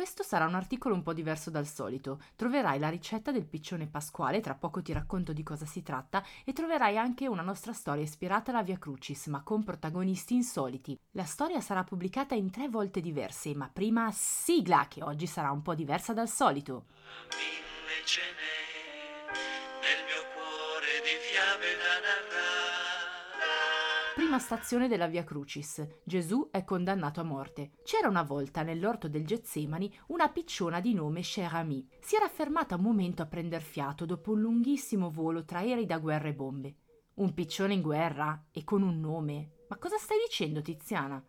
Questo sarà un articolo un po' diverso dal solito. Troverai la ricetta del piccione pasquale, tra poco ti racconto di cosa si tratta, e troverai anche una nostra storia ispirata alla Via Crucis, ma con protagonisti insoliti. La storia sarà pubblicata in tre volte diverse, ma prima sigla, che oggi sarà un po' diversa dal solito. Mille ce n'è nel mio cuore di fiabe da Prima stazione della Via Crucis. Gesù è condannato a morte. C'era una volta nell'orto del Getsemani una picciona di nome Cher Ami. Si era fermata un momento a prender fiato dopo un lunghissimo volo tra aerei da guerra e bombe. Un piccione in guerra e con un nome. Ma cosa stai dicendo, Tiziana?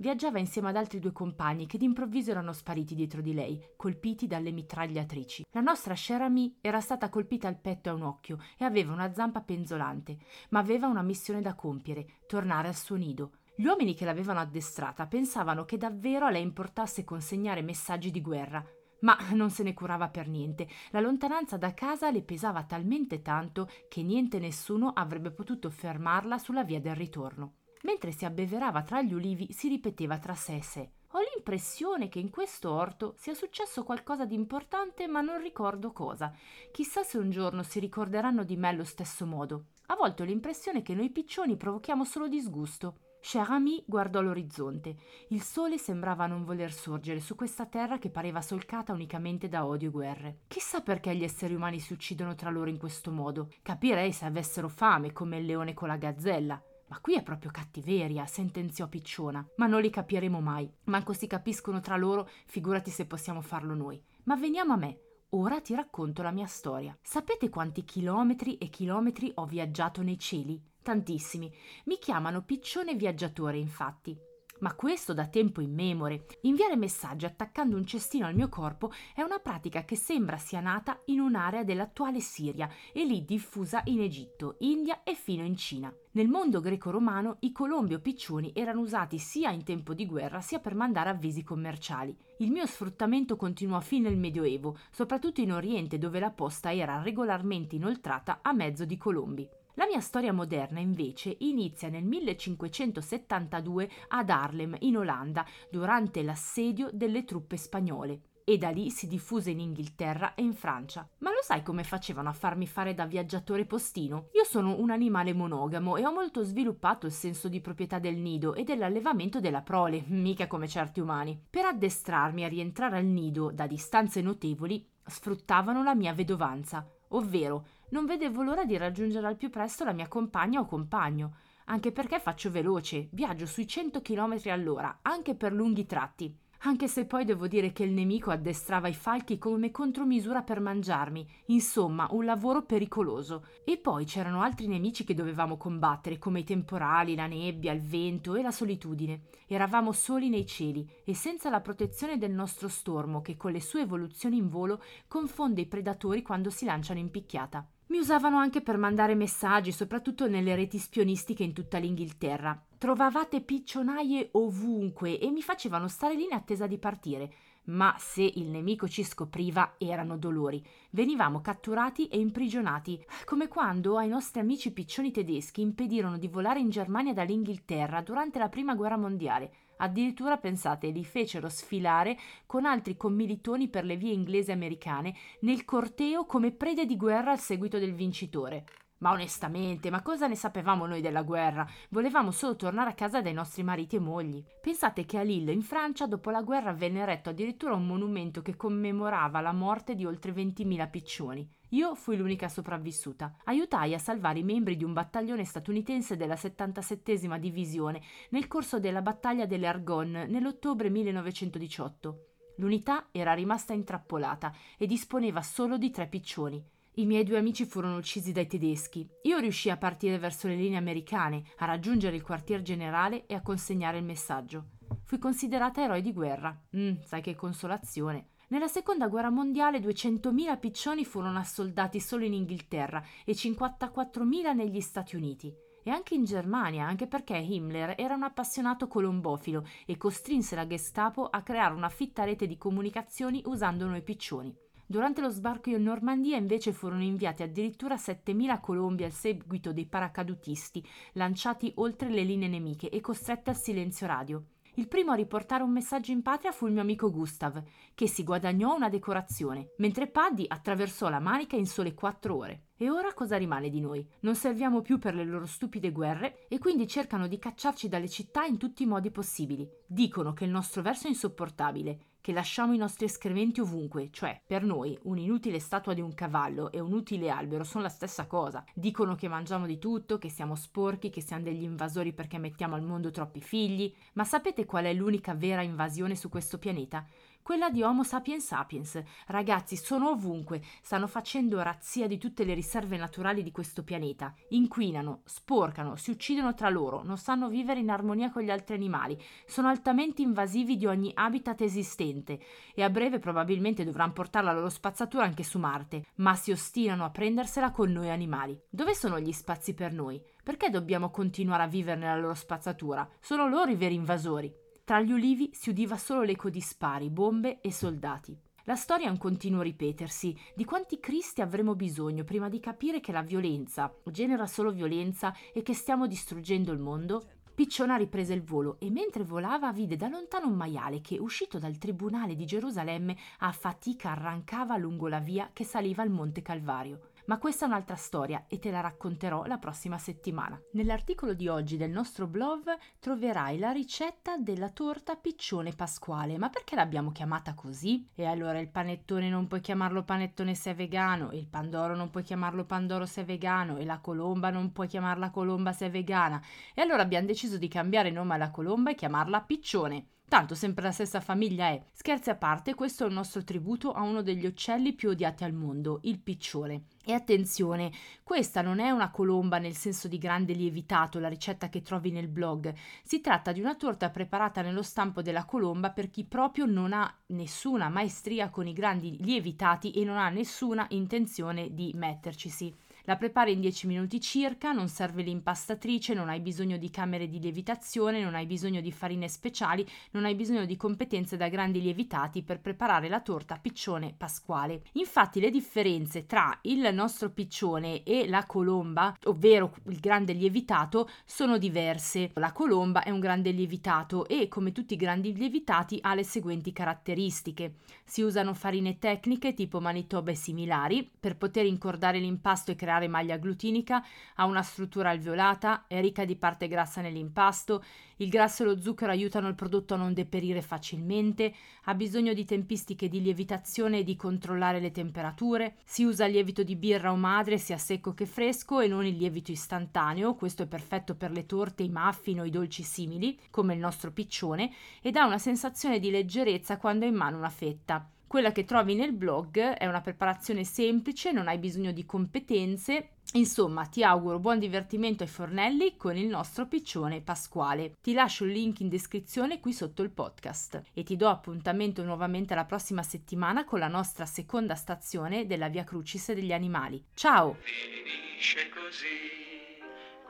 Viaggiava insieme ad altri due compagni che d'improvviso erano spariti dietro di lei, colpiti dalle mitragliatrici. La nostra Sherami era stata colpita al petto e a un occhio e aveva una zampa penzolante, ma aveva una missione da compiere, tornare al suo nido. Gli uomini che l'avevano addestrata pensavano che davvero a lei importasse consegnare messaggi di guerra, ma non se ne curava per niente. La lontananza da casa le pesava talmente tanto che niente e nessuno avrebbe potuto fermarla sulla via del ritorno. Mentre si abbeverava tra gli ulivi, si ripeteva tra sé e sé. Ho l'impressione che in questo orto sia successo qualcosa di importante, ma non ricordo cosa. Chissà se un giorno si ricorderanno di me allo stesso modo. A volte ho l'impressione che noi piccioni provochiamo solo disgusto. Cher Ami guardò l'orizzonte. Il sole sembrava non voler sorgere su questa terra che pareva solcata unicamente da odio e guerre. Chissà perché gli esseri umani si uccidono tra loro in questo modo. Capirei se avessero fame, come il leone con la gazzella. Ma qui è proprio cattiveria, sentenziò Picciona. Ma non li capiremo mai. Manco si capiscono tra loro, figurati se possiamo farlo noi. Ma veniamo a me. Ora ti racconto la mia storia. Sapete quanti chilometri e chilometri ho viaggiato nei cieli? Tantissimi. Mi chiamano Piccione Viaggiatore, infatti ma questo da tempo immemore. Inviare messaggi attaccando un cestino al mio corpo è una pratica che sembra sia nata in un'area dell'attuale Siria e lì diffusa in Egitto, India e fino in Cina. Nel mondo greco-romano i colombi o piccioni erano usati sia in tempo di guerra sia per mandare avvisi commerciali. Il mio sfruttamento continuò fin nel Medioevo, soprattutto in Oriente dove la posta era regolarmente inoltrata a mezzo di colombi. La mia storia moderna invece inizia nel 1572 ad Harlem, in Olanda, durante l'assedio delle truppe spagnole e da lì si diffuse in Inghilterra e in Francia. Ma lo sai come facevano a farmi fare da viaggiatore postino? Io sono un animale monogamo e ho molto sviluppato il senso di proprietà del nido e dell'allevamento della prole, mica come certi umani. Per addestrarmi a rientrare al nido da distanze notevoli, sfruttavano la mia vedovanza, ovvero non vedevo l'ora di raggiungere al più presto la mia compagna o compagno, anche perché faccio veloce, viaggio sui 100 km all'ora, anche per lunghi tratti anche se poi devo dire che il nemico addestrava i falchi come contromisura per mangiarmi, insomma un lavoro pericoloso. E poi c'erano altri nemici che dovevamo combattere, come i temporali, la nebbia, il vento e la solitudine. Eravamo soli nei cieli e senza la protezione del nostro stormo che con le sue evoluzioni in volo confonde i predatori quando si lanciano in picchiata. Mi usavano anche per mandare messaggi, soprattutto nelle reti spionistiche in tutta l'Inghilterra. Trovavate piccionaie ovunque e mi facevano stare lì in attesa di partire. Ma se il nemico ci scopriva erano dolori. Venivamo catturati e imprigionati, come quando ai nostri amici piccioni tedeschi impedirono di volare in Germania dall'Inghilterra durante la Prima Guerra Mondiale. Addirittura, pensate, li fecero sfilare con altri commilitoni per le vie inglesi e americane nel corteo come prede di guerra al seguito del vincitore. Ma onestamente, ma cosa ne sapevamo noi della guerra? Volevamo solo tornare a casa dai nostri mariti e mogli. Pensate che a Lille, in Francia, dopo la guerra venne eretto addirittura un monumento che commemorava la morte di oltre 20.000 piccioni. Io fui l'unica sopravvissuta. Aiutai a salvare i membri di un battaglione statunitense della 77 Divisione nel corso della battaglia delle Argonne nell'ottobre 1918. L'unità era rimasta intrappolata e disponeva solo di tre piccioni. I miei due amici furono uccisi dai tedeschi. Io riuscii a partire verso le linee americane, a raggiungere il quartier generale e a consegnare il messaggio. Fui considerata eroe di guerra. Mm, sai che consolazione. Nella seconda guerra mondiale 200.000 piccioni furono assoldati solo in Inghilterra e 54.000 negli Stati Uniti. E anche in Germania, anche perché Himmler era un appassionato colombofilo e costrinse la Gestapo a creare una fitta rete di comunicazioni usando noi piccioni. Durante lo sbarco in Normandia invece furono inviati addirittura 7.000 colombi al seguito dei paracadutisti, lanciati oltre le linee nemiche e costretti al silenzio radio. Il primo a riportare un messaggio in patria fu il mio amico Gustav, che si guadagnò una decorazione, mentre Paddy attraversò la manica in sole quattro ore. E ora cosa rimane di noi? Non serviamo più per le loro stupide guerre e quindi cercano di cacciarci dalle città in tutti i modi possibili. Dicono che il nostro verso è insopportabile, che lasciamo i nostri escrementi ovunque, cioè per noi un'inutile statua di un cavallo e un utile albero sono la stessa cosa. Dicono che mangiamo di tutto, che siamo sporchi, che siamo degli invasori perché mettiamo al mondo troppi figli, ma sapete qual è l'unica vera invasione su questo pianeta? Quella di Homo sapiens sapiens. Ragazzi, sono ovunque, stanno facendo razzia di tutte le riserve naturali di questo pianeta, inquinano, sporcano, si uccidono tra loro, non sanno vivere in armonia con gli altri animali, sono altamente invasivi di ogni habitat esistente e a breve probabilmente dovranno portare la loro spazzatura anche su Marte, ma si ostinano a prendersela con noi animali. Dove sono gli spazi per noi? Perché dobbiamo continuare a vivere nella loro spazzatura? Sono loro i veri invasori. Tra gli ulivi si udiva solo l'eco di spari, bombe e soldati. La storia è un continuo ripetersi. Di quanti Cristi avremo bisogno prima di capire che la violenza genera solo violenza e che stiamo distruggendo il mondo? Picciona riprese il volo e mentre volava vide da lontano un maiale che, uscito dal tribunale di Gerusalemme, a fatica arrancava lungo la via che saliva al Monte Calvario. Ma questa è un'altra storia e te la racconterò la prossima settimana. Nell'articolo di oggi del nostro blog troverai la ricetta della torta piccione pasquale. Ma perché l'abbiamo chiamata così? E allora il panettone non puoi chiamarlo panettone se è vegano, il pandoro non puoi chiamarlo pandoro se è vegano, e la colomba non puoi chiamarla colomba se è vegana. E allora abbiamo deciso di cambiare nome alla colomba e chiamarla piccione. Tanto sempre la stessa famiglia è. Scherzi a parte, questo è il nostro tributo a uno degli uccelli più odiati al mondo, il piccione. E attenzione, questa non è una colomba nel senso di grande lievitato, la ricetta che trovi nel blog. Si tratta di una torta preparata nello stampo della colomba per chi proprio non ha nessuna maestria con i grandi lievitati e non ha nessuna intenzione di mettercisi. La prepari in 10 minuti circa, non serve l'impastatrice, non hai bisogno di camere di lievitazione, non hai bisogno di farine speciali, non hai bisogno di competenze da grandi lievitati per preparare la torta piccione pasquale. Infatti le differenze tra il nostro piccione e la colomba, ovvero il grande lievitato, sono diverse. La colomba è un grande lievitato e come tutti i grandi lievitati ha le seguenti caratteristiche. Si usano farine tecniche tipo Manitoba e similari per poter incordare l'impasto e creare creare maglia glutinica, ha una struttura alveolata, è ricca di parte grassa nell'impasto, il grasso e lo zucchero aiutano il prodotto a non deperire facilmente, ha bisogno di tempistiche di lievitazione e di controllare le temperature, si usa il lievito di birra o madre sia secco che fresco e non il lievito istantaneo, questo è perfetto per le torte, i muffin o i dolci simili, come il nostro piccione, ed ha una sensazione di leggerezza quando è in mano una fetta. Quella che trovi nel blog è una preparazione semplice, non hai bisogno di competenze. Insomma, ti auguro buon divertimento ai fornelli con il nostro piccione Pasquale. Ti lascio il link in descrizione qui sotto il podcast e ti do appuntamento nuovamente la prossima settimana con la nostra seconda stazione della Via Crucis degli animali. Ciao! Finisce così,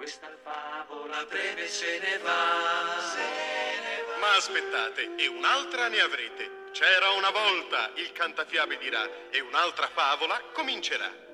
questa favola breve se ne va. Se ne va. Ma aspettate, e un'altra ne avrete. C'era una volta, il cantafiabe dirà, e un'altra favola comincerà.